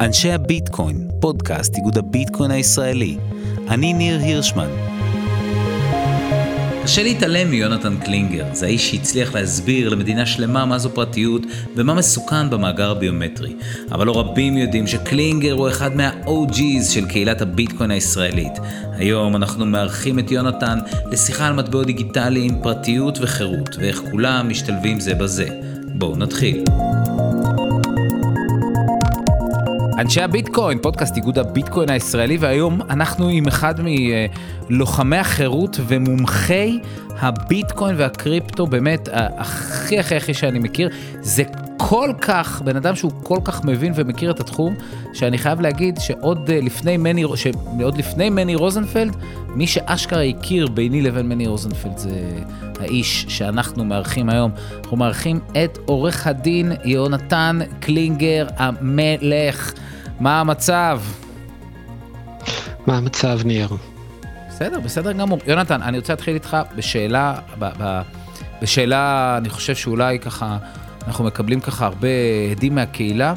אנשי הביטקוין, פודקאסט איגוד הביטקוין הישראלי. אני ניר הירשמן. קשה להתעלם מיונתן קלינגר, זה האיש שהצליח להסביר למדינה שלמה מה זו פרטיות ומה מסוכן במאגר הביומטרי. אבל לא רבים יודעים שקלינגר הוא אחד מה-OG's של קהילת הביטקוין הישראלית. היום אנחנו מארחים את יונתן לשיחה על מטבעות דיגיטליים, פרטיות וחירות, ואיך כולם משתלבים זה בזה. בואו נתחיל. אנשי הביטקוין, פודקאסט איגוד הביטקוין הישראלי, והיום אנחנו עם אחד מלוחמי החירות ומומחי הביטקוין והקריפטו, באמת, הכי הכי הכי שאני מכיר. זה כל כך, בן אדם שהוא כל כך מבין ומכיר את התחום, שאני חייב להגיד שעוד לפני מני, שעוד לפני מני רוזנפלד, מי שאשכרה הכיר ביני לבין מני רוזנפלד זה האיש שאנחנו מארחים היום. אנחנו מארחים את עורך הדין יונתן קלינגר המלך. מה המצב? מה המצב, ניר? בסדר, בסדר גמור. יונתן, אני רוצה להתחיל איתך בשאלה, ב, ב, בשאלה, אני חושב שאולי ככה, אנחנו מקבלים ככה הרבה הדים מהקהילה.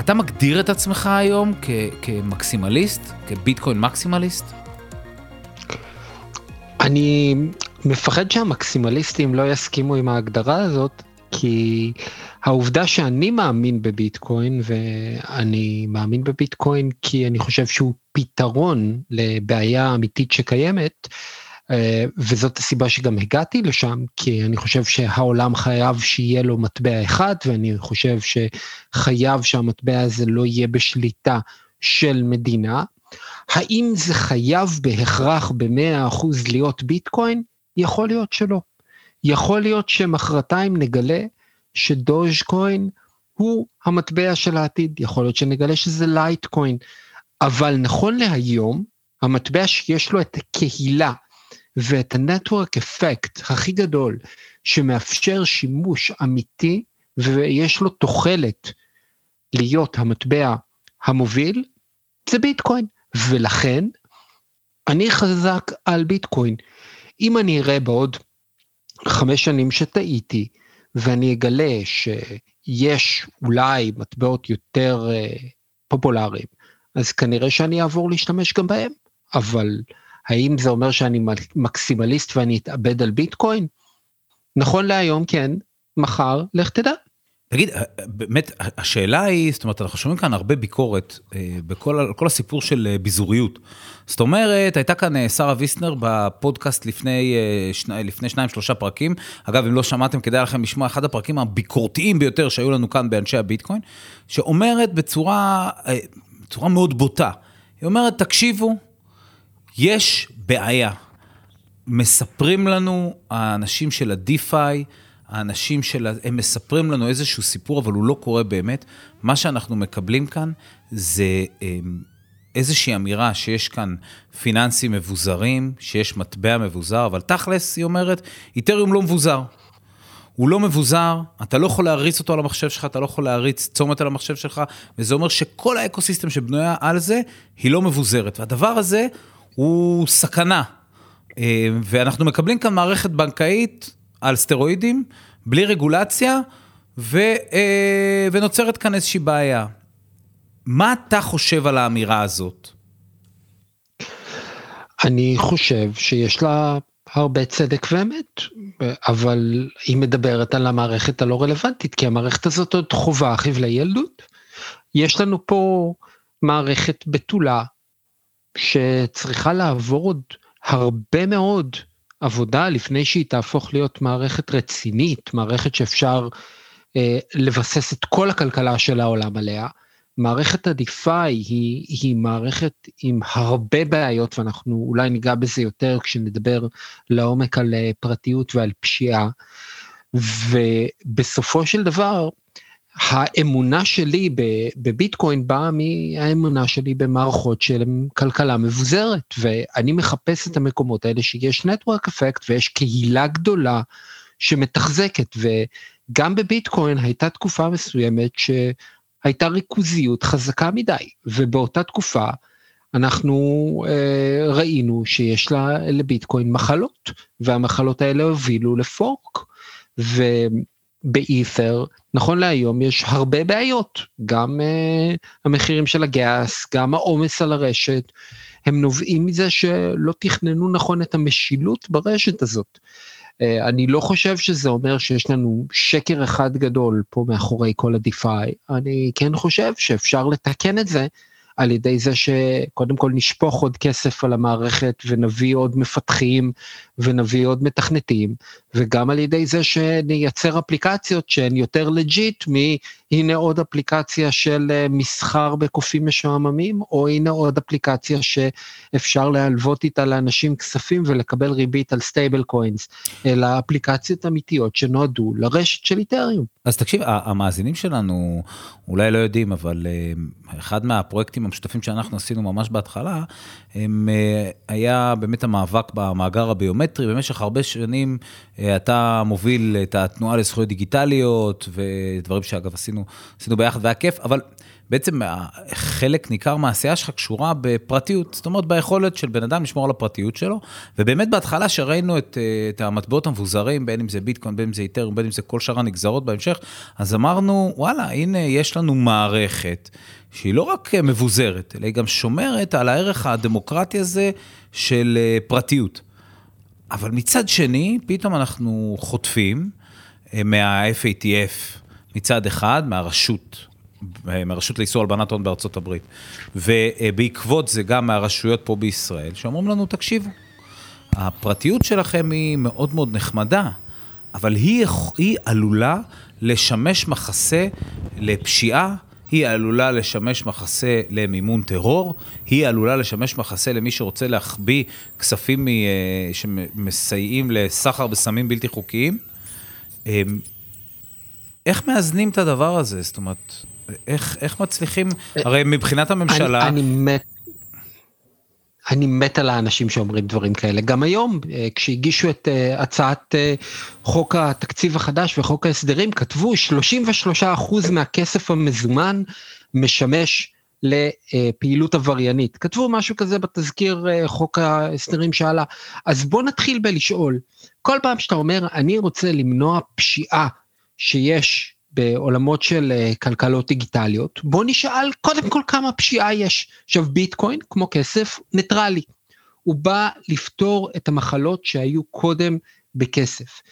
אתה מגדיר את עצמך היום כ, כמקסימליסט, כביטקוין מקסימליסט? אני מפחד שהמקסימליסטים לא יסכימו עם ההגדרה הזאת, כי העובדה שאני מאמין בביטקוין, ואני מאמין בביטקוין כי אני חושב שהוא פתרון לבעיה אמיתית שקיימת, וזאת הסיבה שגם הגעתי לשם, כי אני חושב שהעולם חייב שיהיה לו מטבע אחד, ואני חושב שחייב שהמטבע הזה לא יהיה בשליטה של מדינה. האם זה חייב בהכרח ב-100% להיות ביטקוין? יכול להיות שלא. יכול להיות שמחרתיים נגלה שדוז' קוין הוא המטבע של העתיד, יכול להיות שנגלה שזה Litecoin, אבל נכון להיום, המטבע שיש לו את הקהילה ואת ה network effect הכי גדול, שמאפשר שימוש אמיתי ויש לו תוחלת להיות המטבע המוביל, זה ביטקוין. ולכן, אני חזק על ביטקוין. אם אני אראה בעוד חמש שנים שטעיתי, ואני אגלה שיש אולי מטבעות יותר uh, פופולריים, אז כנראה שאני אעבור להשתמש גם בהם. אבל האם זה אומר שאני מקסימליסט ואני אתאבד על ביטקוין? נכון להיום כן, מחר לך תדע. תגיד, אה, באמת, השאלה היא, זאת אומרת, אנחנו שומעים כאן הרבה ביקורת אה, בכל כל הסיפור של אה, ביזוריות. זאת אומרת, הייתה כאן שרה ויסנר בפודקאסט לפני, לפני שניים, שלושה פרקים. אגב, אם לא שמעתם, כדאי לכם לשמוע אחד הפרקים הביקורתיים ביותר שהיו לנו כאן באנשי הביטקוין, שאומרת בצורה, בצורה מאוד בוטה, היא אומרת, תקשיבו, יש בעיה. מספרים לנו האנשים של ה-DeFi, האנשים של... הם מספרים לנו איזשהו סיפור, אבל הוא לא קורה באמת. מה שאנחנו מקבלים כאן זה אמ, איזושהי אמירה שיש כאן פיננסים מבוזרים, שיש מטבע מבוזר, אבל תכלס, היא אומרת, איתריום לא מבוזר. הוא לא מבוזר, אתה לא יכול להריץ אותו על המחשב שלך, אתה לא יכול להריץ צומת על המחשב שלך, וזה אומר שכל האקוסיסטם שבנויה על זה, היא לא מבוזרת. והדבר הזה הוא סכנה. אמ, ואנחנו מקבלים כאן מערכת בנקאית על סטרואידים, בלי רגולציה, ו, אה, ונוצרת כאן איזושהי בעיה. מה אתה חושב על האמירה הזאת? אני חושב שיש לה הרבה צדק ואמת, אבל היא מדברת על המערכת הלא רלוונטית, כי המערכת הזאת עוד חובה חבלי ילדות. יש לנו פה מערכת בתולה שצריכה לעבור עוד הרבה מאוד עבודה לפני שהיא תהפוך להיות מערכת רצינית, מערכת שאפשר אה, לבסס את כל הכלכלה של העולם עליה. מערכת ה-DeFi היא, היא מערכת עם הרבה בעיות, ואנחנו אולי ניגע בזה יותר כשנדבר לעומק על אה, פרטיות ועל פשיעה. ובסופו של דבר, האמונה שלי בביטקוין באה מהאמונה שלי במערכות של כלכלה מבוזרת, ואני מחפש את המקומות האלה שיש נטוורק אפקט ויש קהילה גדולה שמתחזקת, וגם בביטקוין הייתה תקופה מסוימת שהייתה ריכוזיות חזקה מדי, ובאותה תקופה אנחנו אה, ראינו שיש לה, לביטקוין מחלות, והמחלות האלה הובילו לפורק. ו... באית'ר, נכון להיום יש הרבה בעיות, גם uh, המחירים של הגז, גם העומס על הרשת, הם נובעים מזה שלא תכננו נכון את המשילות ברשת הזאת. Uh, אני לא חושב שזה אומר שיש לנו שקר אחד גדול פה מאחורי כל ה-DeFi, אני כן חושב שאפשר לתקן את זה על ידי זה שקודם כל נשפוך עוד כסף על המערכת ונביא עוד מפתחים ונביא עוד מתכנתים, וגם על ידי זה שנייצר אפליקציות שהן יותר legit מהנה עוד אפליקציה של אה, מסחר בקופים משועממים, או הנה עוד אפליקציה שאפשר להלוות איתה לאנשים כספים ולקבל ריבית על stablecoins, אלא אפליקציות אמיתיות שנועדו לרשת של את'ריום. אז תקשיב, המאזינים שלנו אולי לא יודעים, אבל אה, אחד מהפרויקטים המשותפים שאנחנו עשינו ממש בהתחלה, הם, אה, היה באמת המאבק במאגר הביומטרי. במשך הרבה שנים אתה מוביל את התנועה לזכויות דיגיטליות, ודברים שאגב עשינו, עשינו ביחד והיה כיף, אבל בעצם חלק ניכר מהעשייה שלך קשורה בפרטיות, זאת אומרת ביכולת של בן אדם לשמור על הפרטיות שלו, ובאמת בהתחלה שראינו את, אה, את המטבעות המבוזרים, בין אם זה ביטקוין, בין אם זה איתר, בין אם זה כל שאר הנגזרות בהמשך, אז אמרנו, וואלה, הנה יש לנו מערכת. שהיא לא רק מבוזרת, אלא היא גם שומרת על הערך הדמוקרטי הזה של אה, פרטיות. אבל מצד שני, פתאום אנחנו חוטפים אה, מה-FATF מצד אחד, מהרשות, אה, מהרשות לאיסור הלבנת הון בארצות הברית, ובעקבות זה גם מהרשויות פה בישראל, שאומרים לנו, תקשיבו, הפרטיות שלכם היא מאוד מאוד נחמדה, אבל היא, היא עלולה לשמש מחסה לפשיעה, היא עלולה לשמש מחסה למימון טרור, היא עלולה לשמש מחסה למי שרוצה להחביא כספים אה, שמסייעים לסחר בסמים בלתי חוקיים. אמ, איך מאזנים את הדבר הזה? זאת אומרת, איך, איך מצליחים, הרי מבחינת הממשלה... אני, אני מת אני מת על האנשים שאומרים דברים כאלה. גם היום, אה, כשהגישו את אה, הצעת אה, חוק התקציב החדש וחוק ההסדרים, כתבו 33% מהכסף המזומן משמש לפעילות עבריינית. כתבו משהו כזה בתזכיר חוק ההסדרים שעלה. אז בוא נתחיל בלשאול, כל פעם שאתה אומר, אני רוצה למנוע פשיעה שיש בעולמות של אה, כלכלות דיגיטליות, בוא נשאל קודם כל כמה פשיעה יש. עכשיו ביטקוין, כמו כסף, ניטרלי. הוא בא לפתור את המחלות שהיו קודם בכסף.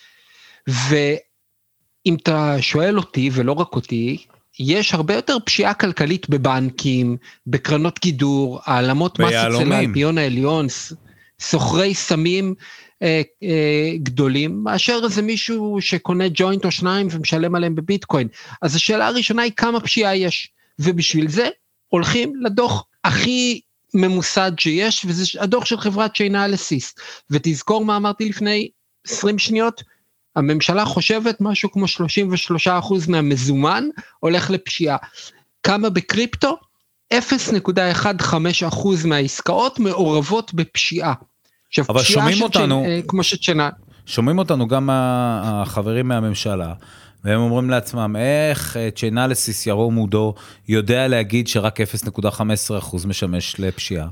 ואם אתה שואל אותי, ולא רק אותי, יש הרבה יותר פשיעה כלכלית בבנקים, בקרנות גידור, העלמות מס אצל האלפיון העליון, סוחרי סמים אה, אה, גדולים, מאשר איזה מישהו שקונה ג'וינט או שניים ומשלם עליהם בביטקוין. אז השאלה הראשונה היא כמה פשיעה יש, ובשביל זה הולכים לדוח הכי ממוסד שיש, וזה הדוח של חברת צ'יינליסיס. ותזכור מה אמרתי לפני 20 שניות, הממשלה חושבת משהו כמו 33% מהמזומן הולך לפשיעה. כמה בקריפטו? 0.15% מהעסקאות מעורבות בפשיעה. עכשיו, אבל שומעים אותנו, צ'ן, אה, כמו שצ'נה... שומעים אותנו גם החברים מהממשלה, והם אומרים לעצמם, איך Chainalysis ירום הודו יודע להגיד שרק 0.15% משמש לפשיעה?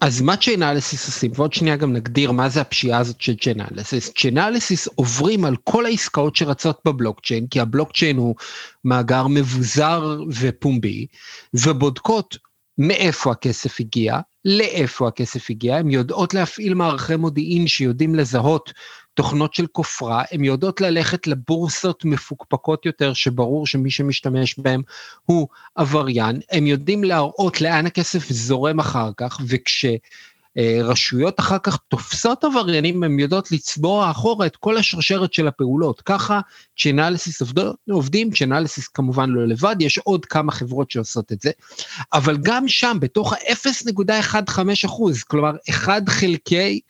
אז מה Chainalysis עושים, ועוד שנייה גם נגדיר מה זה הפשיעה הזאת של Chainalysis. Chainalysis עוברים על כל העסקאות שרצות בבלוקצ'יין, כי הבלוקצ'יין הוא מאגר מבוזר ופומבי, ובודקות מאיפה הכסף הגיע, לאיפה הכסף הגיע, הן יודעות להפעיל מערכי מודיעין שיודעים לזהות תוכנות של כופרה, הן יודעות ללכת לבורסות מפוקפקות יותר, שברור שמי שמשתמש בהן הוא עבריין, הם יודעים להראות לאן הכסף זורם אחר כך, וכש... אה, רשויות אחר כך תופסות עבריינים, הן יודעות לצבוע אחורה את כל השרשרת של הפעולות. ככה צ'נליסיס עובדים, צ'נליסיס כמובן לא לבד, יש עוד כמה חברות שעושות את זה, אבל גם שם, בתוך ה-0.15 אחוז, כלומר 1 חלקי,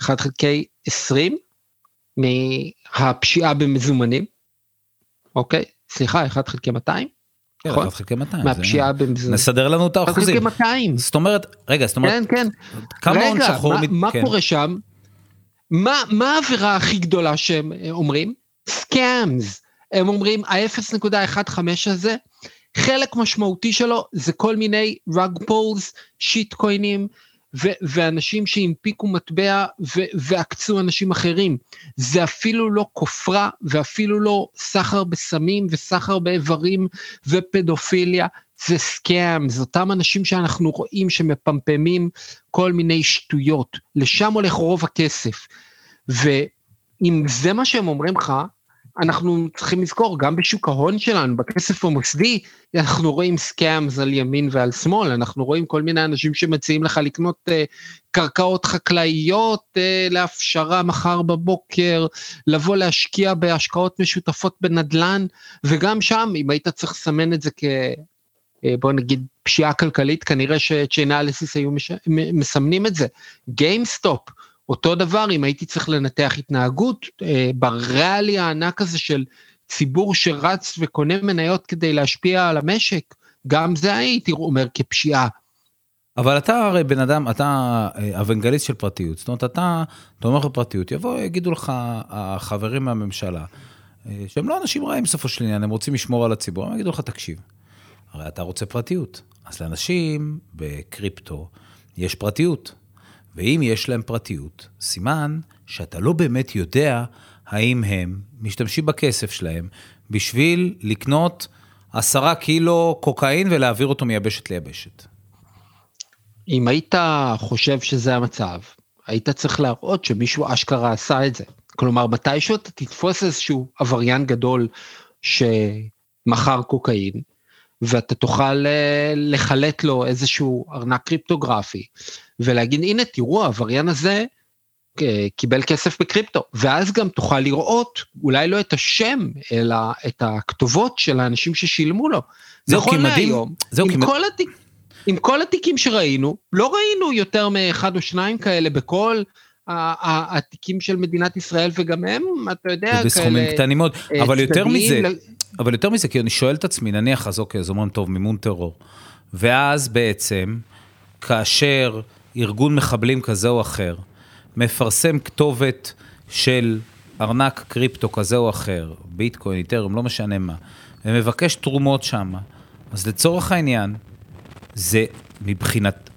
1 חלקי 20 מהפשיעה במזומנים, אוקיי? סליחה, 1 חלקי 200, כן, נכון? חלקי 200. מהפשיעה במזומן. נסדר לנו את האחוזים. חלקי 200. זאת אומרת, רגע, זאת אומרת, כן, כן. כמה הון שחור... רגע, מה כן. קורה שם? מה העבירה הכי גדולה שהם אה, אומרים? סקאמס. הם אומרים, ה-0.15 הזה, חלק משמעותי שלו זה כל מיני rug pulls, שיט קוינים, ו- ואנשים שהנפיקו מטבע ו- ועקצו אנשים אחרים. זה אפילו לא כופרה ואפילו לא סחר בסמים וסחר באיברים ופדופיליה, זה סקאם, זה אותם אנשים שאנחנו רואים שמפמפמים כל מיני שטויות, לשם הולך רוב הכסף. ואם זה מה שהם אומרים לך, אנחנו צריכים לזכור, גם בשוק ההון שלנו, בכסף המוסדי, אנחנו רואים scams על ימין ועל שמאל, אנחנו רואים כל מיני אנשים שמציעים לך לקנות אה, קרקעות חקלאיות אה, להפשרה מחר בבוקר, לבוא להשקיע בהשקעות משותפות בנדל"ן, וגם שם, אם היית צריך לסמן את זה כ... אה, בוא נגיד פשיעה כלכלית, כנראה ש Chainalysis היו מש... מסמנים את זה. GameStop, אותו דבר אם הייתי צריך לנתח התנהגות אה, בראלי הענק הזה של ציבור שרץ וקונה מניות כדי להשפיע על המשק, גם זה הייתי אומר כפשיעה. אבל אתה הרי בן אדם, אתה אה, אוונגליסט של פרטיות, זאת אומרת, אתה תומך בפרטיות, יבואו, יגידו לך החברים מהממשלה, אה, שהם לא אנשים רעים בסופו של עניין, הם רוצים לשמור על הציבור, הם יגידו לך, תקשיב, הרי אתה רוצה פרטיות, אז לאנשים בקריפטו יש פרטיות. ואם יש להם פרטיות, סימן שאתה לא באמת יודע האם הם משתמשים בכסף שלהם בשביל לקנות עשרה קילו קוקאין ולהעביר אותו מיבשת ליבשת. אם היית חושב שזה המצב, היית צריך להראות שמישהו אשכרה עשה את זה. כלומר, מתישהו אתה תתפוס איזשהו עבריין גדול שמכר קוקאין, ואתה תוכל אה, לחלט לו איזשהו ארנק קריפטוגרפי, ולהגיד, הנה, תראו, העבריין הזה אה, קיבל כסף בקריפטו, ואז גם תוכל לראות, אולי לא את השם, אלא את הכתובות של האנשים ששילמו לו. זהו, כי מדהים, להיום, זהו, כי כל התיק, עם כל התיקים שראינו, לא ראינו יותר מאחד או שניים כאלה בכל התיקים של מדינת ישראל, וגם הם, אתה יודע, כאלה... בסכומים קטנים מאוד, אבל יותר מזה, אבל יותר מזה, כי אני שואל את עצמי, נניח, אז אוקיי, אז אומרים, טוב, מימון טרור. ואז בעצם, כאשר ארגון מחבלים כזה או אחר מפרסם כתובת של ארנק קריפטו כזה או אחר, ביטקוין, איתרם, לא משנה מה, ומבקש תרומות שם, אז לצורך העניין, זה מבחינת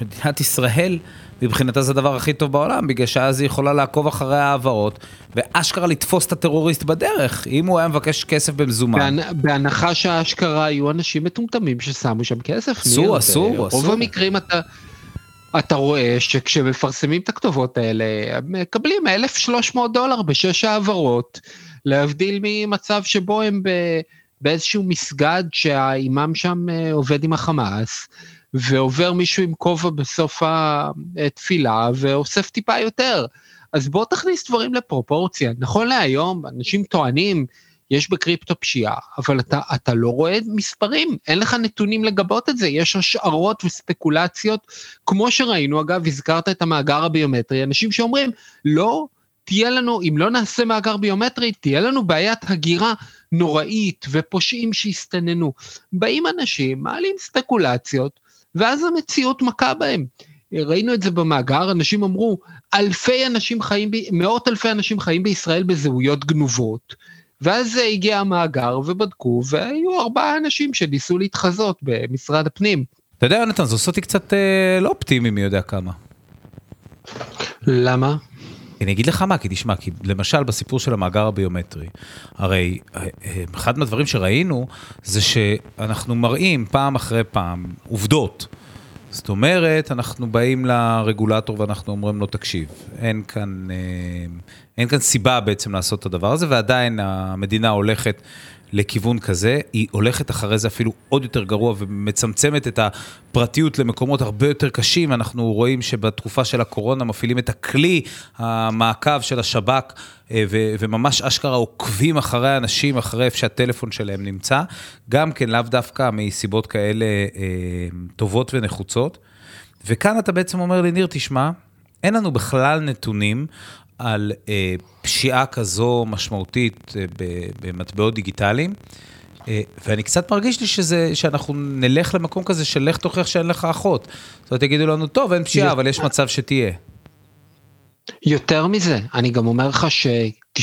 מדינת ישראל, מבחינתה זה הדבר הכי טוב בעולם, בגלל שאז היא יכולה לעקוב אחרי ההעברות, ואשכרה לתפוס את הטרוריסט בדרך, אם הוא היה מבקש כסף במזומן. בהנחה שהאשכרה היו אנשים מטומטמים ששמו שם כסף. אסור, אסור, אסור. רוב המקרים אתה... אתה רואה שכשמפרסמים את הכתובות האלה, מקבלים 1,300 דולר בשש העברות, להבדיל ממצב שבו הם ב, באיזשהו מסגד שהאימאם שם אה, עובד עם החמאס, ועובר מישהו עם כובע בסוף התפילה ואוסף טיפה יותר. אז בוא תכניס דברים לפרופורציה. נכון להיום, אנשים טוענים, יש בקריפטו פשיעה, אבל אתה, אתה לא רואה מספרים, אין לך נתונים לגבות את זה, יש השערות וספקולציות, כמו שראינו, אגב, הזכרת את המאגר הביומטרי, אנשים שאומרים, לא, תהיה לנו, אם לא נעשה מאגר ביומטרי, תהיה לנו בעיית הגירה נוראית ופושעים שיסתננו. באים אנשים, מעלים ספקולציות, ואז המציאות מכה בהם. ראינו את זה במאגר, אנשים אמרו, אלפי אנשים חיים, ב... מאות אלפי אנשים חיים בישראל בזהויות גנובות, ואז הגיע המאגר ובדקו, והיו ארבעה אנשים שניסו להתחזות במשרד הפנים. אתה יודע, יונתן, זה עושה אותי קצת אה, לא אופטימי מי יודע כמה. למה? אני אגיד לך מה, כי תשמע, כי למשל בסיפור של המאגר הביומטרי, הרי אה, אה, אחד מהדברים שראינו זה שאנחנו מראים פעם אחרי פעם עובדות. זאת אומרת, אנחנו באים לרגולטור ואנחנו אומרים לו, תקשיב, אין כאן, אה, אין כאן סיבה בעצם לעשות את הדבר הזה, ועדיין המדינה הולכת לכיוון כזה, היא הולכת אחרי זה אפילו עוד יותר גרוע ומצמצמת את הפרטיות למקומות הרבה יותר קשים. אנחנו רואים שבתקופה של הקורונה מפעילים את הכלי המעקב של השב"כ, אה, וממש אשכרה עוקבים אחרי אנשים, אחרי איפה שהטלפון שלהם נמצא, גם כן לאו דווקא מסיבות כאלה אה, טובות ונחוצות. וכאן אתה בעצם אומר לי, ניר, תשמע, אין לנו בכלל נתונים על אה, פשיעה כזו משמעותית אה, במטבעות דיגיטליים. אה, ואני קצת מרגיש לי שזה, שאנחנו נלך למקום כזה של לך תוכיח שאין לך אחות. זאת אומרת, יגידו לנו, טוב, אין פשיעה, אבל יש מצב שתהיה. יותר מזה, אני גם אומר לך 90%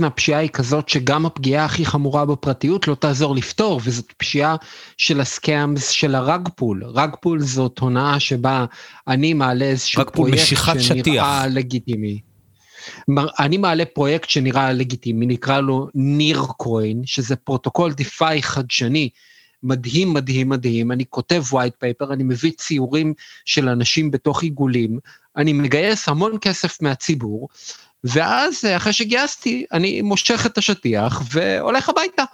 מהפשיעה היא כזאת שגם הפגיעה הכי חמורה בפרטיות לא תעזור לפתור, וזאת פשיעה של הסקאמס של הרגפול. רגפול זאת הונאה שבה אני מעלה איזשהו פרויקט שנראה שטיח. לגיטימי. אני מעלה פרויקט שנראה לגיטימי, נקרא לו ניר coin, שזה פרוטוקול DeFi חדשני, מדהים, מדהים, מדהים. אני כותב white paper, אני מביא ציורים של אנשים בתוך עיגולים, אני מגייס המון כסף מהציבור, ואז אחרי שגייסתי, אני מושך את השטיח והולך הביתה.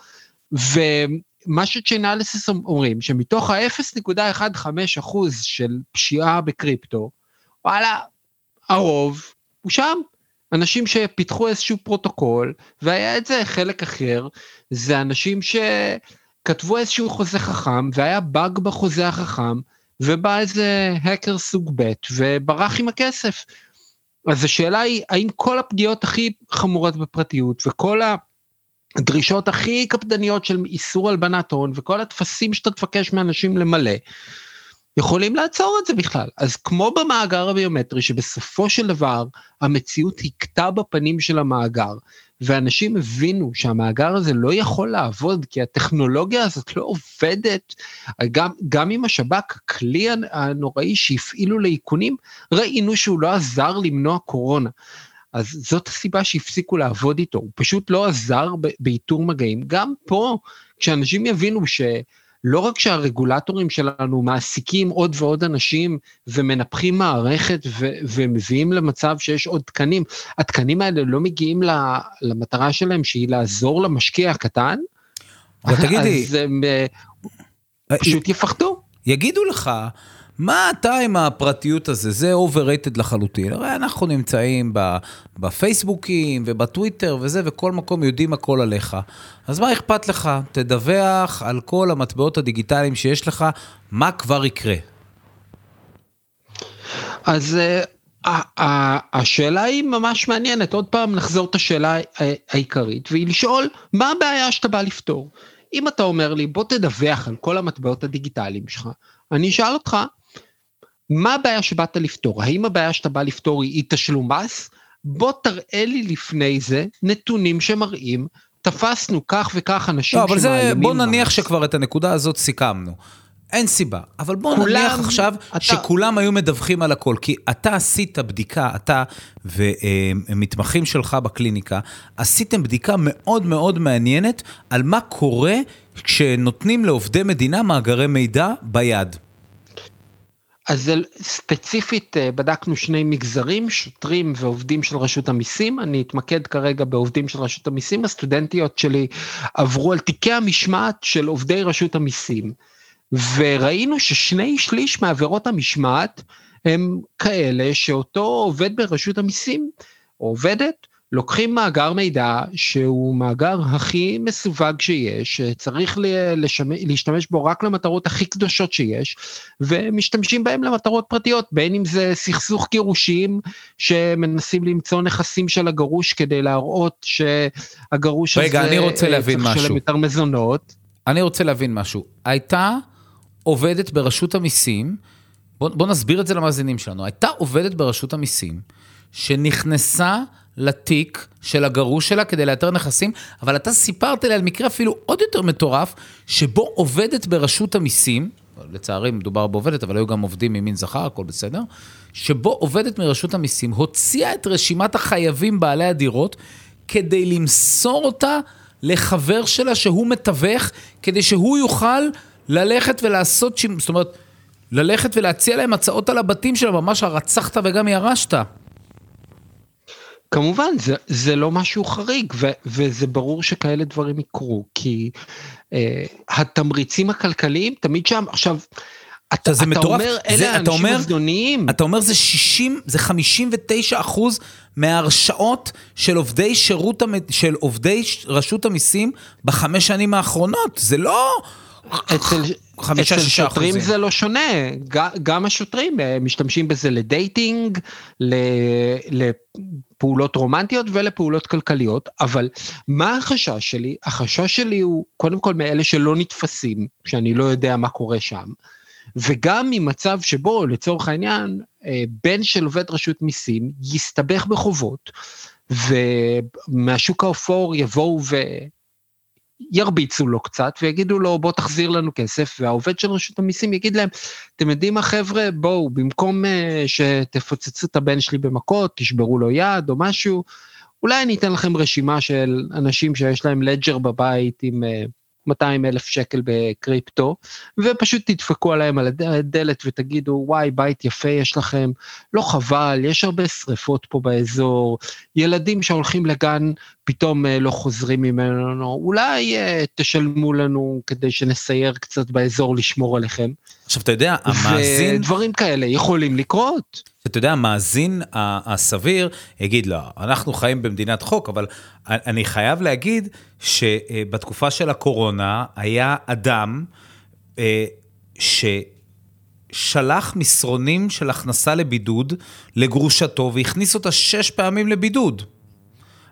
ומה ש Chainalysis אומרים, שמתוך ה-0.15 אחוז של פשיעה בקריפטו, וואלה, הרוב הוא שם. אנשים שפיתחו איזשהו פרוטוקול, והיה את זה חלק אחר, זה אנשים שכתבו איזשהו חוזה חכם, והיה באג בחוזה החכם, ובא איזה האקר סוג ב' וברח עם הכסף. אז השאלה היא, האם כל הפגיעות הכי חמורות בפרטיות וכל הדרישות הכי קפדניות של איסור הלבנת הון וכל הטפסים שאתה תבקש מאנשים למלא, יכולים לעצור את זה בכלל. אז כמו במאגר הביומטרי, שבסופו של דבר המציאות הכתה בפנים של המאגר, ואנשים הבינו שהמאגר הזה לא יכול לעבוד, כי הטכנולוגיה הזאת לא עובדת, גם, גם עם השב"כ, הכלי הנוראי שהפעילו לאיכונים, ראינו שהוא לא עזר למנוע קורונה. אז זאת הסיבה שהפסיקו לעבוד איתו, הוא פשוט לא עזר באיתור מגעים. גם פה, כשאנשים יבינו ש... לא רק שהרגולטורים שלנו מעסיקים עוד ועוד אנשים ומנפחים מערכת ו- ומביאים למצב שיש עוד תקנים, התקנים האלה לא מגיעים למטרה שלהם שהיא לעזור למשקיע הקטן, אבל תגידי, אז הם אה, פשוט יפחדו. יגידו לך, מה אתה עם הפרטיות הזה? זה overrated לחלוטין. הרי אנחנו נמצאים בפייסבוקים ובטוויטר וזה, וכל מקום יודעים הכל עליך. אז מה אכפת לך? תדווח על כל המטבעות הדיגיטליים שיש לך, מה כבר יקרה. אז uh, השאלה היא ממש מעניינת. עוד פעם נחזור את השאלה העיקרית, והיא לשאול, מה הבעיה שאתה בא לפתור? אם אתה אומר לי, בוא תדווח על כל המטבעות הדיגיטליים שלך, אני אשאל אותך, מה הבעיה שבאת לפתור? האם הבעיה שאתה בא לפתור היא אי תשלום מס? בוא תראה לי לפני זה נתונים שמראים, תפסנו כך וכך אנשים לא, אבל זה, בוא נניח מס. שכבר את הנקודה הזאת סיכמנו. אין סיבה, אבל בוא כולם, נניח עכשיו אתה... שכולם היו מדווחים על הכל, כי אתה עשית בדיקה, אתה ומתמחים שלך בקליניקה, עשיתם בדיקה מאוד מאוד מעניינת על מה קורה כשנותנים לעובדי מדינה מאגרי מידע ביד. אז ספציפית אה, בדקנו שני מגזרים, שוטרים ועובדים של רשות המיסים, אני אתמקד כרגע בעובדים של רשות המיסים, הסטודנטיות שלי עברו על תיקי המשמעת של עובדי רשות המיסים, וראינו ששני שליש מעבירות המשמעת הם כאלה שאותו עובד ברשות המיסים, או עובדת, לוקחים מאגר מידע שהוא מאגר הכי מסווג שיש, צריך להשתמש בו רק למטרות הכי קדושות שיש, ומשתמשים בהם למטרות פרטיות, בין אם זה סכסוך גירושים, שמנסים למצוא נכסים של הגרוש כדי להראות שהגרוש רגע, הזה... רגע, אני רוצה להבין משהו. צריך לשלם יותר מזונות. אני רוצה להבין משהו. הייתה עובדת ברשות המיסים, בוא, בוא נסביר את זה למאזינים שלנו, הייתה עובדת ברשות המיסים, שנכנסה לתיק של הגרוש שלה כדי לאתר נכסים, אבל אתה סיפרת לי על מקרה אפילו עוד יותר מטורף, שבו עובדת ברשות המיסים, לצערי מדובר בעובדת, אבל היו גם עובדים ממין זכר, הכל בסדר, שבו עובדת מרשות המיסים הוציאה את רשימת החייבים בעלי הדירות כדי למסור אותה לחבר שלה שהוא מתווך, כדי שהוא יוכל ללכת ולעשות, זאת אומרת, ללכת ולהציע להם הצעות על הבתים שלה, ממש הרצחת וגם ירשת. כמובן זה, זה לא משהו חריג ו, וזה ברור שכאלה דברים יקרו כי אה, התמריצים הכלכליים תמיד שם עכשיו. אתה, זה אתה מטורף, אומר אלה זה, אנשים אובדוניים. אתה אומר זה 60, זה 59 אחוז מההרשאות של עובדי שירות, של עובדי רשות המיסים בחמש שנים האחרונות, זה לא... אצל, אצל שוטרים אחוזים. זה לא שונה, גם השוטרים אה, משתמשים בזה לדייטינג, לפעולות רומנטיות ולפעולות כלכליות, אבל מה החשש שלי? החשש שלי הוא קודם כל מאלה שלא נתפסים, שאני לא יודע מה קורה שם, וגם ממצב שבו לצורך העניין אה, בן של עובד רשות מיסים יסתבך בחובות, ומהשוק האפור יבואו וירביצו לו קצת ויגידו לו בוא תחזיר לנו כסף והעובד של רשות המיסים יגיד להם אתם יודעים מה חבר'ה? בואו במקום uh, שתפוצצו את הבן שלי במכות תשברו לו יד או משהו אולי אני אתן לכם רשימה של אנשים שיש להם לג'ר בבית עם uh, 200 אלף שקל בקריפטו, ופשוט תדפקו עליהם על הדלת ותגידו, וואי, בית יפה יש לכם, לא חבל, יש הרבה שריפות פה באזור, ילדים שהולכים לגן פתאום אה, לא חוזרים ממנו, אולי אה, תשלמו לנו כדי שנסייר קצת באזור לשמור עליכם. עכשיו, אתה יודע, המאזין... ודברים כאלה יכולים לקרות. אתה יודע, המאזין הסביר יגיד, לא, אנחנו חיים במדינת חוק, אבל אני חייב להגיד שבתקופה של הקורונה היה אדם אה, ששלח מסרונים של הכנסה לבידוד לגרושתו והכניס אותה שש פעמים לבידוד.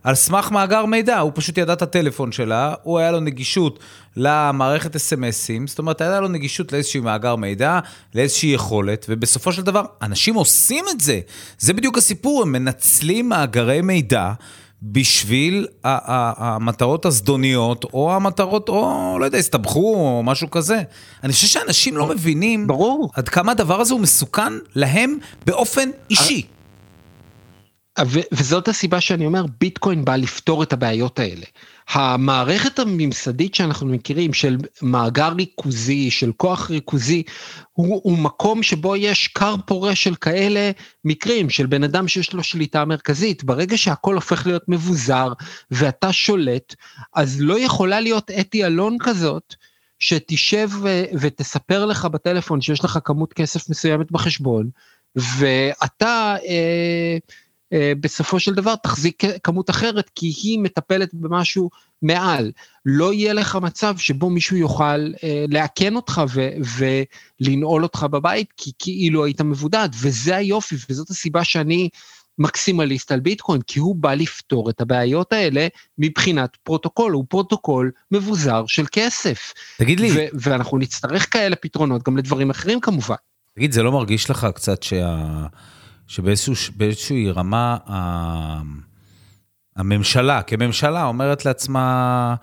על סמך מאגר מידע, הוא פשוט ידע את הטלפון שלה, הוא היה לו נגישות למערכת אס.אם.אסים, זאת אומרת, היה לו נגישות לאיזשהו מאגר מידע, לאיזושהי יכולת, ובסופו של דבר, אנשים עושים את זה. זה בדיוק הסיפור, הם מנצלים מאגרי מידע. בשביל המטרות הזדוניות, או המטרות, או לא יודע, הסתבכו, או משהו כזה. אני חושב שאנשים לא מבינים ברור. עד כמה הדבר הזה הוא מסוכן להם באופן אישי. וזאת הסיבה שאני אומר, ביטקוין בא לפתור את הבעיות האלה. המערכת הממסדית שאנחנו מכירים של מאגר ריכוזי, של כוח ריכוזי, הוא, הוא מקום שבו יש כר פורה של כאלה מקרים, של בן אדם שיש לו שליטה מרכזית. ברגע שהכל הופך להיות מבוזר ואתה שולט, אז לא יכולה להיות אתי אלון כזאת, שתשב ותספר לך בטלפון שיש לך כמות כסף מסוימת בחשבון, ואתה... אה, אה, בסופו של דבר תחזיק כמות אחרת, כי היא מטפלת במשהו מעל. לא יהיה לך מצב שבו מישהו יוכל אה, לעקן אותך ו- ולנעול אותך בבית, כי כאילו היית מבודד, וזה היופי, וזאת הסיבה שאני מקסימליסט על ביטקוין, כי הוא בא לפתור את הבעיות האלה מבחינת פרוטוקול, הוא פרוטוקול מבוזר של כסף. תגיד לי... ו- ואנחנו נצטרך כאלה פתרונות גם לדברים אחרים כמובן. תגיד, זה לא מרגיש לך קצת שה... שבאיזושהי רמה הממשלה, כממשלה, אומרת לעצמה,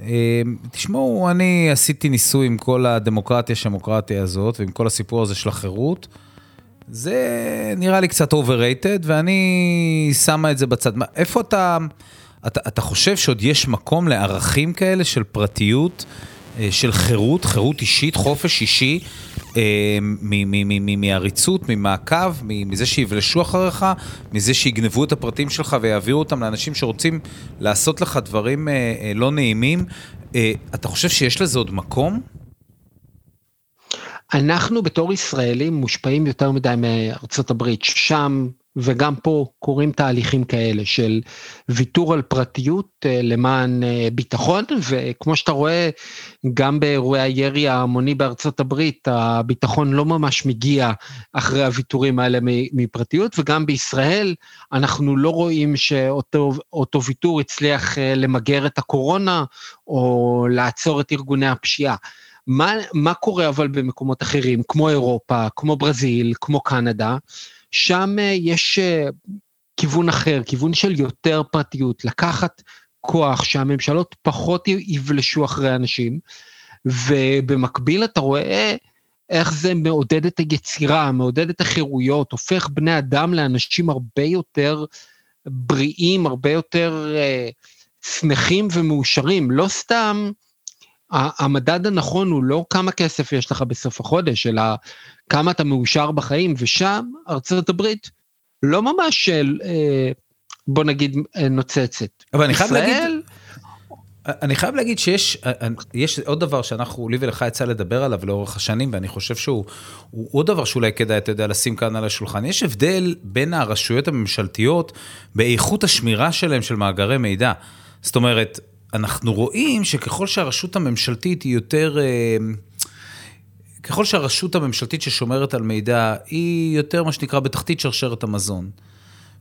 אה, תשמעו, אני עשיתי ניסוי עם כל הדמוקרטיה שמוקרטיה הזאת, ועם כל הסיפור הזה של החירות. זה נראה לי קצת overrated, ואני שמה את זה בצד. איפה אתה, אתה, אתה חושב שעוד יש מקום לערכים כאלה של פרטיות, אה, של חירות, חירות אישית, חופש אישי, מעריצות, ממעקב, מזה שיבלשו אחריך, מזה שיגנבו את הפרטים שלך ויעבירו אותם לאנשים שרוצים לעשות לך דברים אה, אה, לא נעימים. אתה חושב שיש לזה עוד מקום? אנחנו בתור ישראלים מושפעים יותר מדי מארצות הברית, שם וגם פה קורים תהליכים כאלה של ויתור על פרטיות אה, למען אה, ביטחון, וכמו שאתה רואה, גם באירועי הירי ההמוני בארצות הברית, הביטחון לא ממש מגיע אחרי הוויתורים האלה מפרטיות, וגם בישראל אנחנו לא רואים שאותו ויתור הצליח אה, למגר את הקורונה, או לעצור את ארגוני הפשיעה. מה, מה קורה אבל במקומות אחרים, כמו אירופה, כמו ברזיל, כמו קנדה? שם אה, יש אה, כיוון אחר, כיוון של יותר פרטיות, לקחת כוח שהממשלות פחות יבלשו אחרי אנשים, ובמקביל אתה רואה איך זה מעודד את היצירה, מעודד את החירויות, הופך בני אדם לאנשים הרבה יותר בריאים, הרבה יותר אה, שמחים ומאושרים. לא סתם, המדד הנכון הוא לא כמה כסף יש לך בסוף החודש, אלא כמה אתה מאושר בחיים, ושם ארצות הברית לא ממש, אה, בוא נגיד, אה, נוצצת. אבל אני חייב להגיד... אני חייב להגיד שיש אה, יש עוד דבר שאנחנו, לי ולך יצא לדבר עליו לאורך השנים, ואני חושב שהוא הוא עוד דבר שאולי כדאי, אתה יודע, לשים כאן על השולחן. יש הבדל בין הרשויות הממשלתיות באיכות השמירה שלהם של מאגרי מידע. זאת אומרת, אנחנו רואים שככל שהרשות הממשלתית היא יותר... ככל שהרשות הממשלתית ששומרת על מידע היא יותר מה שנקרא בתחתית שרשרת המזון,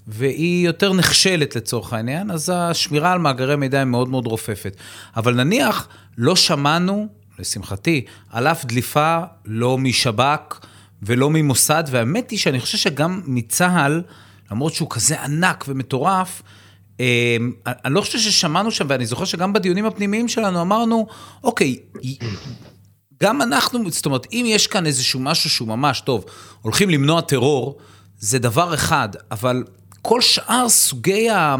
והיא יותר נכשלת לצורך העניין, אז השמירה על מאגרי מידע היא מאוד מאוד רופפת. אבל נניח לא שמענו, לשמחתי, על אף דליפה לא משב"כ ולא ממוסד, והאמת היא שאני חושב שגם מצה"ל, למרות שהוא כזה ענק ומטורף, אמ, אני לא חושב ששמענו שם, ואני זוכר שגם בדיונים הפנימיים שלנו אמרנו, אוקיי, גם אנחנו, זאת אומרת, אם יש כאן איזשהו משהו שהוא ממש טוב, הולכים למנוע טרור, זה דבר אחד, אבל כל שאר סוגי ה...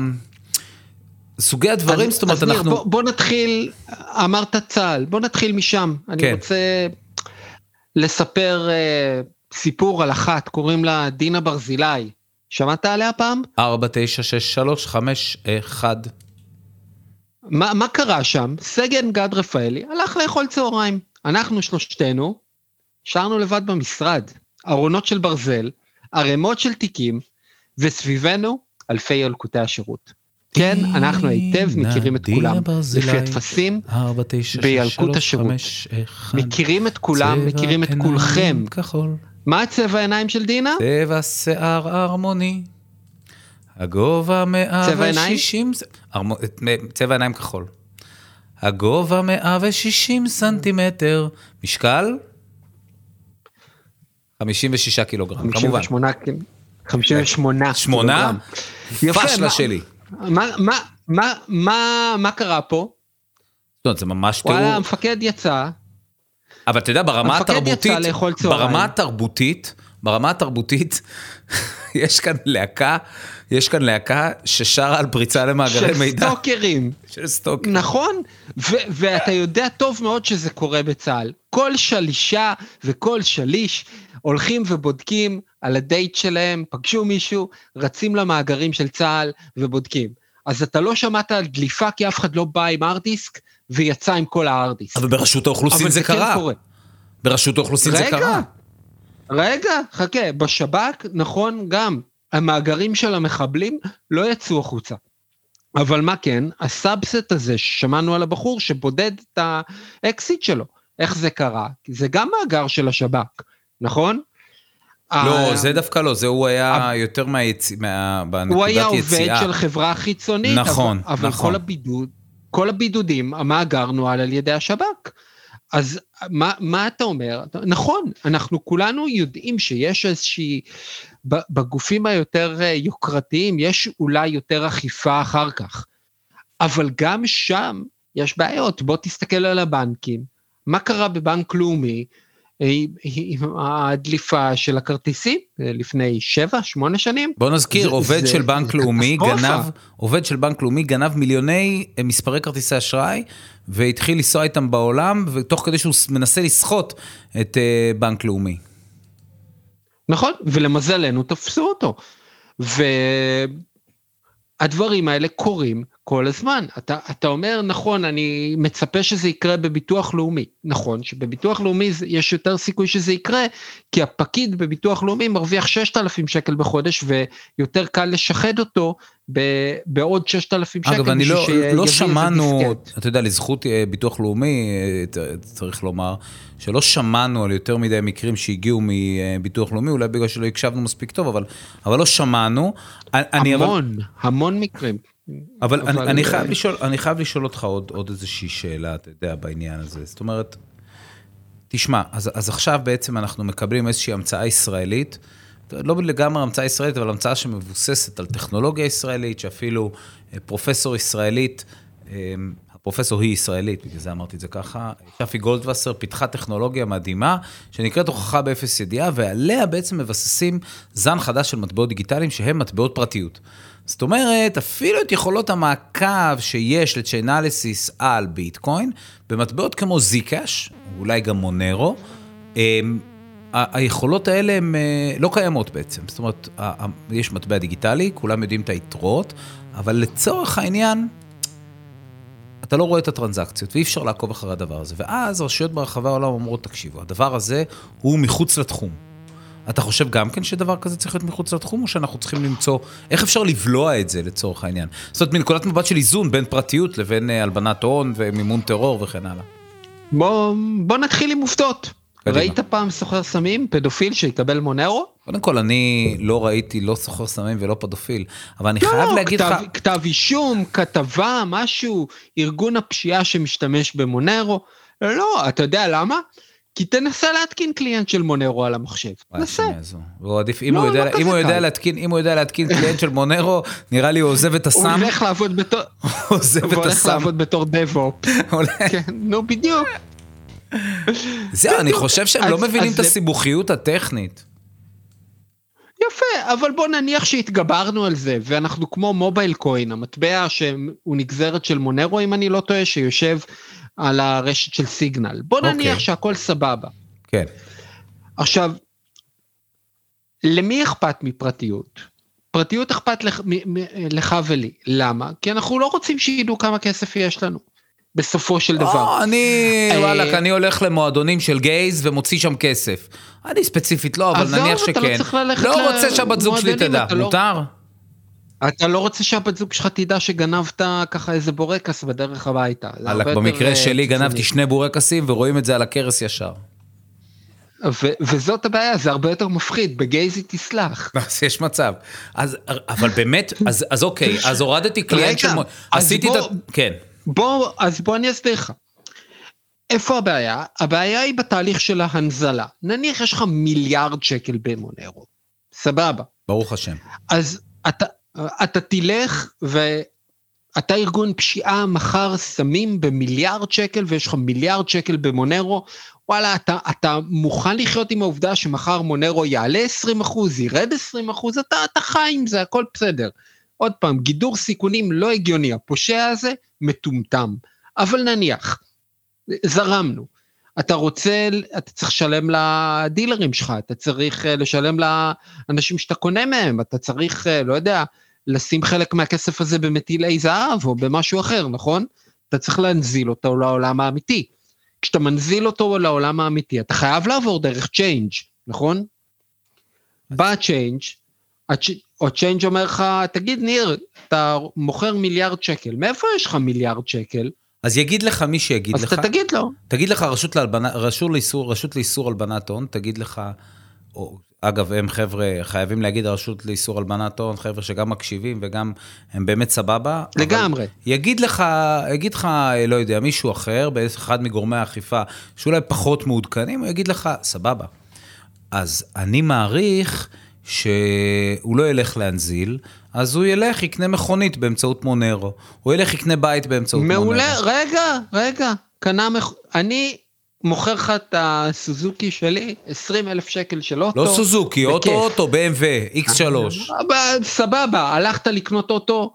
סוגי הדברים, אז, זאת אומרת, אז אנחנו... בוא, בוא נתחיל, אמרת צה"ל, בוא נתחיל משם. כן. אני רוצה לספר uh, סיפור על אחת, קוראים לה דינה ברזילי. שמעת עליה פעם? 496351. מה, מה קרה שם? סגן גד רפאלי הלך לאכול צהריים. אנחנו שלושתנו, שרנו לבד במשרד. ארונות של ברזל, ערימות של תיקים, וסביבנו אלפי ילקוטי השירות. כן, אנחנו היטב מכירים את כולם, לפי הטפסים בילקוט השירות. מכירים את כולם, מכירים את כולכם. מה צבע העיניים של דינה? צבע שיער הרמוני. הגובה 160... צבע עיניים כחול. הגובה 160 סנטימטר. משקל? 56 קילוגרם, כמובן. 58 58 שמונה? פשלה שלי. מה, מה, מה, מה, מה קרה פה? זאת אומרת, זה ממש תיאור. וואלה, המפקד יצא. אבל אתה יודע, ברמה התרבותית, ברמה התרבותית, ברמה התרבותית, יש כאן להקה, יש כאן להקה ששרה על פריצה למאגרי מידע. של סטוקרים. של סטוקרים. נכון, ואתה יודע טוב מאוד שזה קורה בצה"ל. כל שלישה וכל שליש הולכים ובודקים על הדייט שלהם, פגשו מישהו, רצים למאגרים של צה"ל ובודקים. אז אתה לא שמעת על דליפה כי אף אחד לא בא עם ארדיסק ויצא עם כל הארדיסק. אבל ברשות האוכלוסין זה, זה כן קרה. קורה. ברשות האוכלוסין רגע, זה קרה. רגע, חכה, בשב"כ, נכון, גם, המאגרים של המחבלים לא יצאו החוצה. אבל מה כן, הסאבסט הזה ששמענו על הבחור שבודד את האקסיט שלו, איך זה קרה? זה גם מאגר של השב"כ. נכון? לא, אה, זה דווקא לא, זה הוא היה יותר מהיציאה, בנקודת יציאה. הוא היה עובד של חברה חיצונית. נכון, אבל, נכון. כל הבידוד, כל הבידודים, המאגר נוהל על ידי השב"כ. אז מה, מה אתה אומר? נכון, אנחנו כולנו יודעים שיש איזושהי, בגופים היותר אה, יוקרתיים יש אולי יותר אכיפה אחר כך, אבל גם שם יש בעיות. בוא תסתכל על הבנקים, מה קרה בבנק לאומי? הדליפה של הכרטיסים אה, לפני 7-8 שנים. בוא נזכיר, זה, עובד זה, של בנק לאומי גנב, עובד של בנק לאומי גנב מיליוני אה, מספרי כרטיסי אשראי, והתחיל לנסוע איתם בעולם, ותוך כדי שהוא מנסה לסחוט את בנק לאומי. נכון, ולמזלנו תפסו אותו. והדברים האלה קורים כל הזמן. אתה, אתה אומר, נכון, אני מצפה שזה יקרה בביטוח לאומי. נכון, שבביטוח לאומי יש יותר סיכוי שזה יקרה, כי הפקיד בביטוח לאומי מרוויח 6,000 שקל בחודש, ויותר קל לשחד אותו בעוד 6,000 שקל. אגב, אני לא, לא שמענו, אתה יודע, לזכות אה, ביטוח לאומי, אה, צריך לומר, שלא שמענו על יותר מדי מקרים שהגיעו מביטוח לאומי, אולי בגלל שלא הקשבנו מספיק טוב, אבל, אבל לא שמענו. המון, אבל... המון מקרים. אבל, אבל אני, אני, חייב לשאול, אני חייב לשאול אותך עוד, עוד איזושהי שאלה, אתה יודע, בעניין הזה. זאת אומרת, תשמע, אז, אז עכשיו בעצם אנחנו מקבלים איזושהי המצאה ישראלית, לא לגמרי המצאה ישראלית, אבל המצאה שמבוססת על טכנולוגיה ישראלית, שאפילו אה, פרופסור ישראלית, אה, הפרופסור היא ישראלית, בגלל זה אמרתי את זה ככה, שפי גולדווסר פיתחה טכנולוגיה מדהימה, שנקראת הוכחה באפס ידיעה, ועליה בעצם מבססים זן חדש של מטבעות דיגיטליים, שהם מטבעות פרטיות. זאת אומרת, אפילו את יכולות המעקב שיש לצ'יינליסיס על ביטקוין, במטבעות כמו זיקאש, אולי גם מונרו, הם, היכולות האלה הן אה, לא קיימות בעצם. זאת אומרת, יש מטבע דיגיטלי, כולם יודעים את היתרות, אבל לצורך העניין, אתה לא רואה את הטרנזקציות, ואי אפשר לעקוב אחרי הדבר הזה. ואז רשויות ברחבי העולם אומרות, תקשיבו, הדבר הזה הוא מחוץ לתחום. אתה חושב גם כן שדבר כזה צריך להיות מחוץ לתחום, או שאנחנו צריכים למצוא, איך אפשר לבלוע את זה לצורך העניין? זאת אומרת, מנקודת מבט של איזון בין פרטיות לבין אה, הלבנת הון ומימון טרור וכן הלאה. בוא, בוא נתחיל עם עובדות. קדימה. ראית פעם סוחר סמים, פדופיל שיקבל מונרו? קודם כל, אני לא ראיתי לא סוחר סמים ולא פדופיל, אבל אני לא, חייב לא, להגיד כתב, לך... כתב אישום, כתבה, משהו, ארגון הפשיעה שמשתמש במונרו. לא, אתה יודע למה? כי תנסה להתקין client של Monero על המחשב. תנסה. הוא עדיף, אם, לא, הוא, יודע, לא אם, הוא יודע להתקין, אם הוא יודע להתקין client של Monero, נראה לי הוא עוזב את הסאם. הוא הולך לעבוד בתור... הוא הולך לעבוד בתור DevOps. כן, נו בדיוק. זהו, אני חושב שהם לא מבינים את הסיבוכיות הטכנית. יפה, אבל בוא נניח שהתגברנו על זה, ואנחנו כמו MobileCoin, המטבע שהוא נגזרת של Monero, אם אני לא טועה, שיושב על הרשת של סיגנל. בוא נניח okay. אוקיי. שהכל סבבה. כן. עכשיו, למי אכפת מפרטיות? פרטיות אכפת לך, לך ולי. למה? כי אנחנו לא רוצים שידעו כמה כסף יש לנו. בסופו של דבר. או, אני, אה, וואלכ, אני הולך למועדונים של גייז ומוציא שם כסף. אני ספציפית לא, אבל נניח לא שכן. לא רוצה שהבת זוג שלי תדע, לא- מותר? אתה לא רוצה שהבת זוג שלך תדע שגנבת ככה איזה בורקס בדרך הביתה. במקרה אה, שלי גנבתי שני בורקסים ורואים את זה על הכרס ישר. וזאת הבעיה, זה הרבה יותר מפחיד, בגייז היא תסלח. אז יש מצב. אז, אבל באמת, אז, אז אוקיי, אז הורדתי קליינט של... עשיתי את ה... כן. בוא, אז בוא אני אסביר לך. איפה הבעיה? הבעיה היא בתהליך של ההנזלה. נניח יש לך מיליארד שקל במונרו, סבבה. ברוך השם. אז אתה, אתה תלך ואתה ארגון פשיעה, מחר שמים במיליארד שקל ויש לך מיליארד שקל במונרו, וואלה, אתה, אתה מוכן לחיות עם העובדה שמחר מונרו יעלה 20 אחוז, ירד 20 אחוז, אתה, אתה חי עם זה, הכל בסדר. עוד פעם, גידור סיכונים לא הגיוני, הפושע הזה מטומטם. אבל נניח, זרמנו. אתה רוצה, אתה צריך לשלם לדילרים שלך, אתה צריך אה, לשלם לאנשים שאתה קונה מהם, אתה צריך, אה, לא יודע, לשים חלק מהכסף הזה במטילי זהב או במשהו אחר, נכון? אתה צריך להנזיל אותו לעולם האמיתי. כשאתה מנזיל אותו לעולם האמיתי, אתה חייב לעבור דרך צ'יינג', נכון? בא צ'יינג', או צ'יינג' אומר לך, תגיד ניר, אתה מוכר מיליארד שקל, מאיפה יש לך מיליארד שקל? אז יגיד לך מי שיגיד אז לך, אז אתה תגיד לו. תגיד לך רשות, להלבנה, רשות, לאיסור, רשות לאיסור הלבנת הון, תגיד לך, או, אגב, הם חבר'ה, חייבים להגיד הרשות לאיסור הלבנת הון, חבר'ה שגם מקשיבים וגם הם באמת סבבה. לגמרי. יגיד לך, יגיד לך, לא יודע, מישהו אחר, באחד מגורמי האכיפה, שאולי פחות מעודכנים, הוא יגיד לך, סבבה. אז אני מעריך שהוא לא ילך להנזיל, אז הוא ילך, יקנה מכונית באמצעות מונרו. הוא ילך, יקנה בית באמצעות מעולה, מונרו. מעולה, רגע, רגע. קנה מכ... אני מוכר לך את הסוזוקי שלי, 20 אלף שקל של אוטו. לא סוזוקי, בכיף. אוטו אוטו, BMW, X3. סבבה, הלכת לקנות אוטו,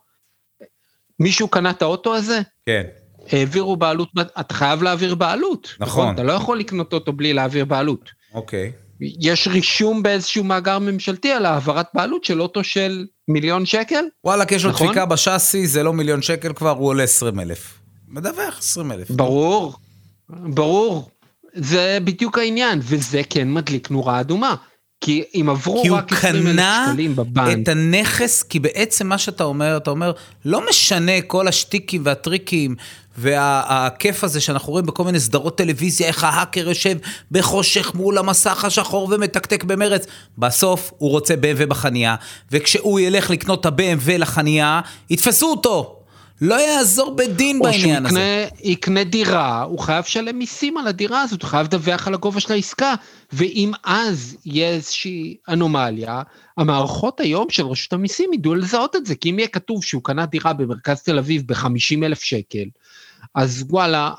מישהו קנה את האוטו הזה? כן. העבירו בעלות, אתה חייב להעביר בעלות. נכון. נכון. אתה לא יכול לקנות אותו בלי להעביר בעלות. אוקיי. יש רישום באיזשהו מאגר ממשלתי על העברת בעלות של אוטו של מיליון שקל? וואלכ, יש לו נכון? דפיקה בשאסי, זה לא מיליון שקל כבר, הוא עולה 20 אלף. מדווח 20 אלף. ברור, ברור. זה בדיוק העניין, וזה כן מדליק נורה אדומה. כי אם עברו רק 20 אלף שקלים בבנק. כי הוא קנה את הנכס, כי בעצם מה שאתה אומר, אתה אומר, לא משנה כל השטיקים והטריקים והכיף הזה שאנחנו רואים בכל מיני סדרות טלוויזיה, איך ההאקר יושב בחושך מול המסך השחור ומתקתק במרץ. בסוף הוא רוצה BMW בחנייה, וכשהוא ילך לקנות את ה-BMW לחנייה, יתפסו אותו. לא יעזור בדין בעניין הזה. או שהוא יקנה דירה, הוא חייב לשלם מיסים על הדירה הזאת, הוא חייב לדווח על הגובה של העסקה, ואם אז יהיה איזושהי אנומליה, המערכות היום של רשות המיסים ידעו לזהות את זה, כי אם יהיה כתוב שהוא קנה דירה במרכז תל אביב ב-50 אלף שקל, אז וואלה,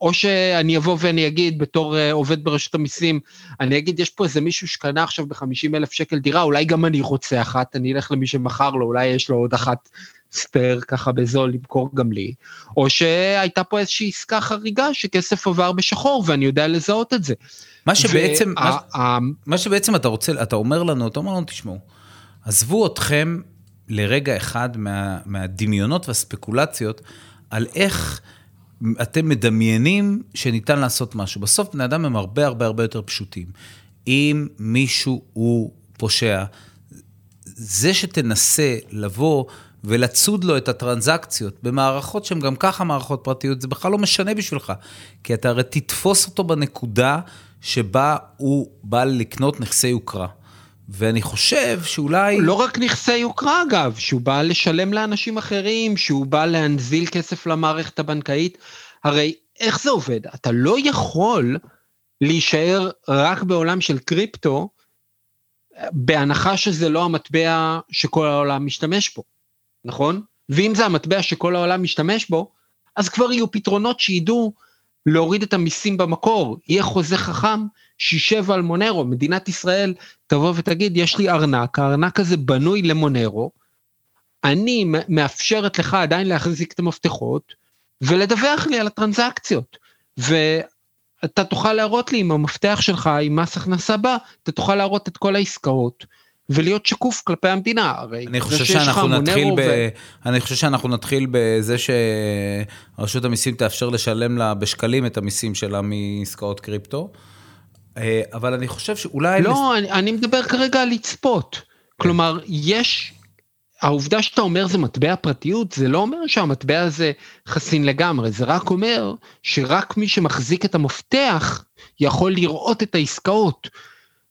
או שאני אבוא ואני אגיד בתור uh, עובד ברשות המיסים, אני אגיד, יש פה איזה מישהו שקנה עכשיו ב-50 אלף שקל דירה, אולי גם אני רוצה אחת, אני אלך למי שמכר לו, אולי יש לו עוד אחת ספייר ככה בזול למכור גם לי, או שהייתה פה איזושהי עסקה חריגה שכסף עבר בשחור ואני יודע לזהות את זה. מה שבעצם, וה, מה, מה שבעצם אתה רוצה, אתה אומר לנו, אתה אומר לנו, תשמעו, עזבו אתכם לרגע אחד מה, מהדמיונות והספקולציות על איך אתם מדמיינים שניתן לעשות משהו. בסוף בני אדם הם הרבה הרבה הרבה יותר פשוטים. אם מישהו הוא פושע, זה שתנסה לבוא ולצוד לו את הטרנזקציות במערכות שהן גם ככה מערכות פרטיות, זה בכלל לא משנה בשבילך. כי אתה הרי תתפוס אותו בנקודה שבה הוא בא לקנות נכסי יוקרה. ואני חושב שאולי... לא רק נכסי יוקרה אגב, שהוא בא לשלם לאנשים אחרים, שהוא בא להנזיל כסף למערכת הבנקאית. הרי איך זה עובד? אתה לא יכול להישאר רק בעולם של קריפטו, בהנחה שזה לא המטבע שכל העולם משתמש בו, נכון? ואם זה המטבע שכל העולם משתמש בו, אז כבר יהיו פתרונות שידעו להוריד את המיסים במקור. יהיה חוזה חכם שישב על מונרו. מדינת ישראל תבוא ותגיד, יש לי ארנק, הארנק הזה בנוי למונרו, אני מאפשרת לך עדיין להחזיק את המפתחות ולדווח לי על הטרנזקציות. ואתה תוכל להראות לי עם המפתח שלך, עם מס הכנסה בא, אתה תוכל להראות את כל העסקאות. ולהיות שקוף כלפי המדינה, הרי אני חושב שאנחנו נתחיל ב... ו... אני חושב שאנחנו נתחיל בזה שרשות המיסים תאפשר לשלם לה בשקלים את המיסים שלה מעסקאות קריפטו. אה, אבל אני חושב שאולי... לא, אני, אני מדבר כרגע על לצפות. כלומר, יש... העובדה שאתה אומר זה מטבע פרטיות, זה לא אומר שהמטבע הזה חסין לגמרי, זה רק אומר שרק מי שמחזיק את המפתח יכול לראות את העסקאות.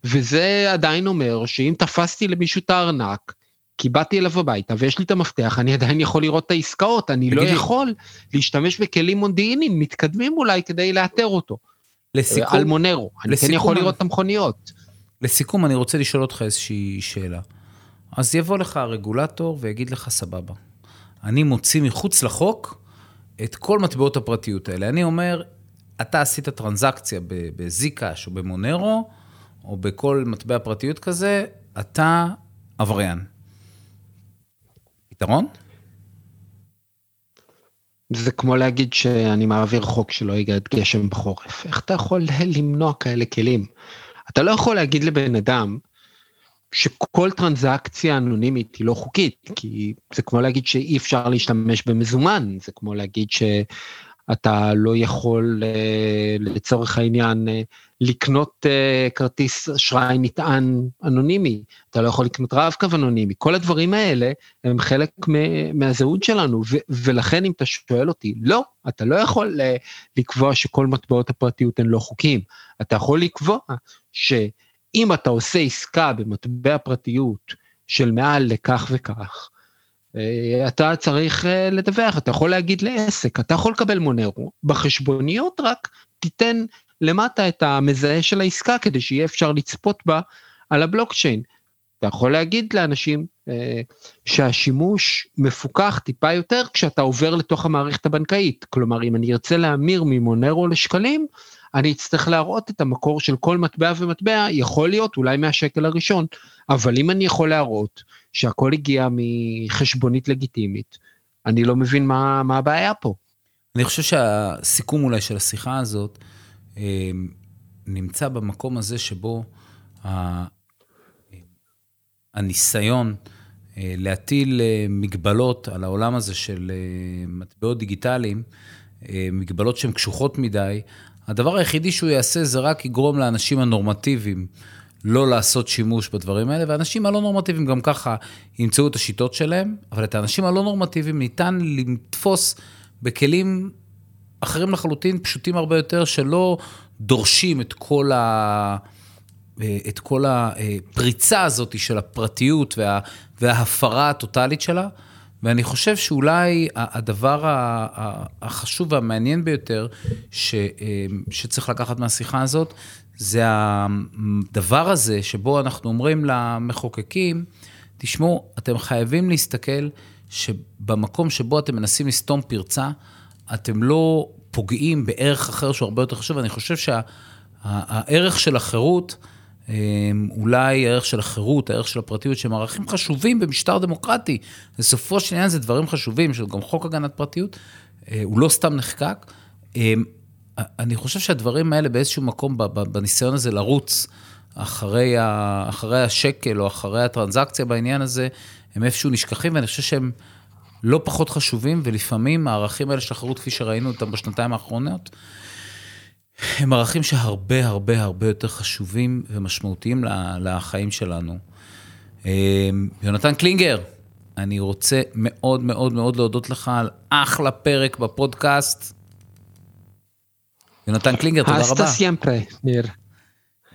וזה עדיין אומר שאם תפסתי למישהו את הארנק, כי באתי אליו הביתה ויש לי את המפתח, אני עדיין יכול לראות את העסקאות, אני לא יכול להשתמש בכלים מודיעיניים מתקדמים אולי כדי לאתר אותו. לסיכום, על מונרו, אני כן יכול לראות את המכוניות. לסיכום, אני רוצה לשאול אותך איזושהי שאלה. אז יבוא לך הרגולטור ויגיד לך, סבבה, אני מוציא מחוץ לחוק את כל מטבעות הפרטיות האלה. אני אומר, אתה עשית טרנזקציה בזיקאש או במונרו, או בכל מטבע פרטיות כזה, אתה עבריין. פתרון? זה כמו להגיד שאני מעביר חוק שלא יגד גשם בחורף. איך אתה יכול למנוע כאלה כלים? אתה לא יכול להגיד לבן אדם שכל טרנזקציה אנונימית היא לא חוקית, כי זה כמו להגיד שאי אפשר להשתמש במזומן, זה כמו להגיד שאתה לא יכול אה, לצורך העניין אה, לקנות uh, כרטיס אשראי נטען אנונימי, אתה לא יכול לקנות רב-קו אנונימי, כל הדברים האלה הם חלק מהזהות שלנו, ולכן אם אתה שואל אותי, לא, אתה לא יכול לקבוע שכל מטבעות הפרטיות הן לא חוקיים, אתה יכול לקבוע שאם אתה עושה עסקה במטבע פרטיות של מעל לכך וכך, אה, אתה צריך לדווח, אתה יכול להגיד לעסק, אתה יכול לקבל מונרו, בחשבוניות רק תיתן למטה את המזהה של העסקה כדי שיהיה אפשר לצפות בה על הבלוקצ'יין. אתה יכול להגיד לאנשים אה, שהשימוש מפוקח טיפה יותר כשאתה עובר לתוך המערכת הבנקאית. כלומר, אם אני ארצה להמיר ממונרו לשקלים, אני אצטרך להראות את המקור של כל מטבע ומטבע, יכול להיות אולי מהשקל הראשון, אבל אם אני יכול להראות שהכל הגיע מחשבונית לגיטימית, אני לא מבין מה, מה הבעיה פה. אני חושב שהסיכום אולי של השיחה הזאת, אמ, נמצא במקום הזה שבו הניסיון אה, להטיל אה, מגבלות על העולם הזה של אה, מטבעות דיגיטליים, מגבלות שהן קשוחות מדי, הדבר היחידי שהוא יעשה זה רק יגרום לאנשים הנורמטיביים לא לעשות שימוש בדברים האלה, והאנשים הלא נורמטיביים גם ככה ימצאו את השיטות שלהם, אבל את האנשים הלא נורמטיביים ניתן לתפוס בכלים אחרים לחלוטין, פשוטים הרבה יותר, שלא דורשים את כל, ה... את כל הפריצה הזאת של הפרטיות וה... וההפרה הטוטלית שלה. ואני חושב שאולי הדבר החשוב והמעניין ביותר ש... שצריך לקחת מהשיחה הזאת, זה הדבר הזה שבו אנחנו אומרים למחוקקים, תשמעו, אתם חייבים להסתכל שבמקום שבו אתם מנסים לסתום פרצה, אתם לא פוגעים בערך אחר שהוא הרבה יותר חשוב, ואני חושב שהערך שה, של החירות, אולי הערך של החירות, הערך של הפרטיות, שהם ערכים חשובים במשטר דמוקרטי. בסופו של עניין זה דברים חשובים, שגם חוק הגנת פרטיות, אה, הוא לא סתם נחקק. אה, אני חושב שהדברים האלה באיזשהו מקום, בניסיון הזה לרוץ אחרי, ה, אחרי השקל או אחרי הטרנזקציה בעניין הזה, הם איפשהו נשכחים, ואני חושב שהם... לא פחות חשובים, ולפעמים הערכים האלה של החירות, כפי שראינו אותם בשנתיים האחרונות, הם ערכים שהרבה הרבה הרבה יותר חשובים ומשמעותיים לחיים שלנו. אמ, יונתן קלינגר, אני רוצה מאוד מאוד מאוד להודות לך על אחלה פרק בפודקאסט. יונתן קלינגר, תודה רבה. Hasta siempre, ניר.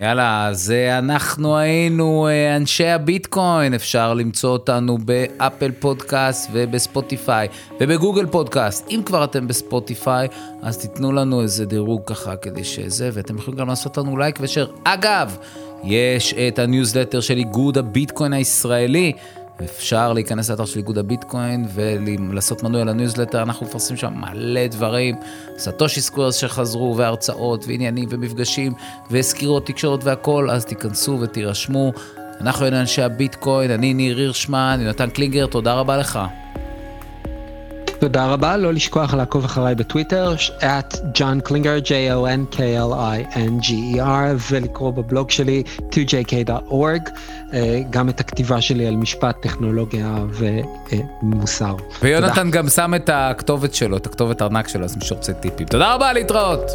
יאללה, זה אנחנו היינו אה, אנשי הביטקוין, אפשר למצוא אותנו ב Apple Podcast וב Spotify וב Google Podcast. אם כבר אתם ב Spotify, אז תיתנו לנו איזה דירוג ככה כדי שזה, ואתם יכולים גם לעשות לנו לייק ושאר. אגב, יש את הניוזלטר של איגוד הביטקוין הישראלי. אפשר להיכנס לאתר של איגוד הביטקוין ולעשות מנוי על הניוזלטר, אנחנו מפרסמים שם מלא דברים, סאטושי סקוורס שחזרו, והרצאות, ועניינים, ומפגשים, וסקירות תקשורת והכל, אז תיכנסו ותירשמו. אנחנו היינו אנשי הביטקוין, אני ניר הירשמן, יונתן קלינגר, תודה רבה לך. תודה רבה, לא לשכוח לעקוב אחריי בטוויטר, at Jon Klinger, J-O-N-K-L-I-N-G-E-R, ולקרוא בבלוג שלי, 2jk.org, אה, גם את הכתיבה שלי על משפט, טכנולוגיה ומוסר. ויונתן תודה. גם שם את הכתובת שלו, את הכתובת ארנק שלו, אז מי שרוצה טיפים. תודה רבה, להתראות.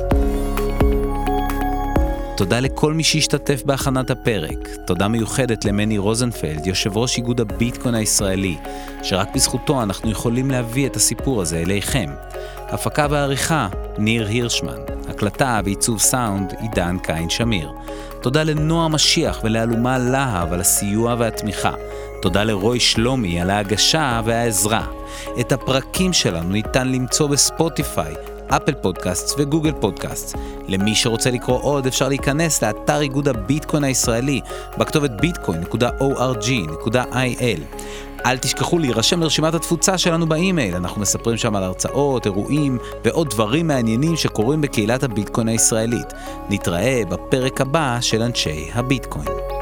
תודה לכל מי שהשתתף בהכנת הפרק. תודה מיוחדת למני רוזנפלד, יושב ראש איגוד הביטקוין הישראלי, שרק בזכותו אנחנו יכולים להביא את הסיפור הזה אליכם. הפקה ועריכה, ניר הירשמן. הקלטה ועיצוב סאונד, עידן קין שמיר. תודה לנועה משיח ולאלומה להב על הסיוע והתמיכה. תודה לרוי שלומי על ההגשה והעזרה. את הפרקים שלנו ניתן למצוא בספוטיפיי, אפל פודקאסט וגוגל פודקאסט. למי שרוצה לקרוא עוד אפשר להיכנס לאתר איגוד הביטקוין הישראלי בכתובת bitcoin.org.il. אל תשכחו להירשם לרשימת התפוצה שלנו באימייל, אנחנו מספרים שם על הרצאות, אירועים ועוד דברים מעניינים שקורים בקהילת הביטקוין הישראלית. נתראה בפרק הבא של אנשי הביטקוין.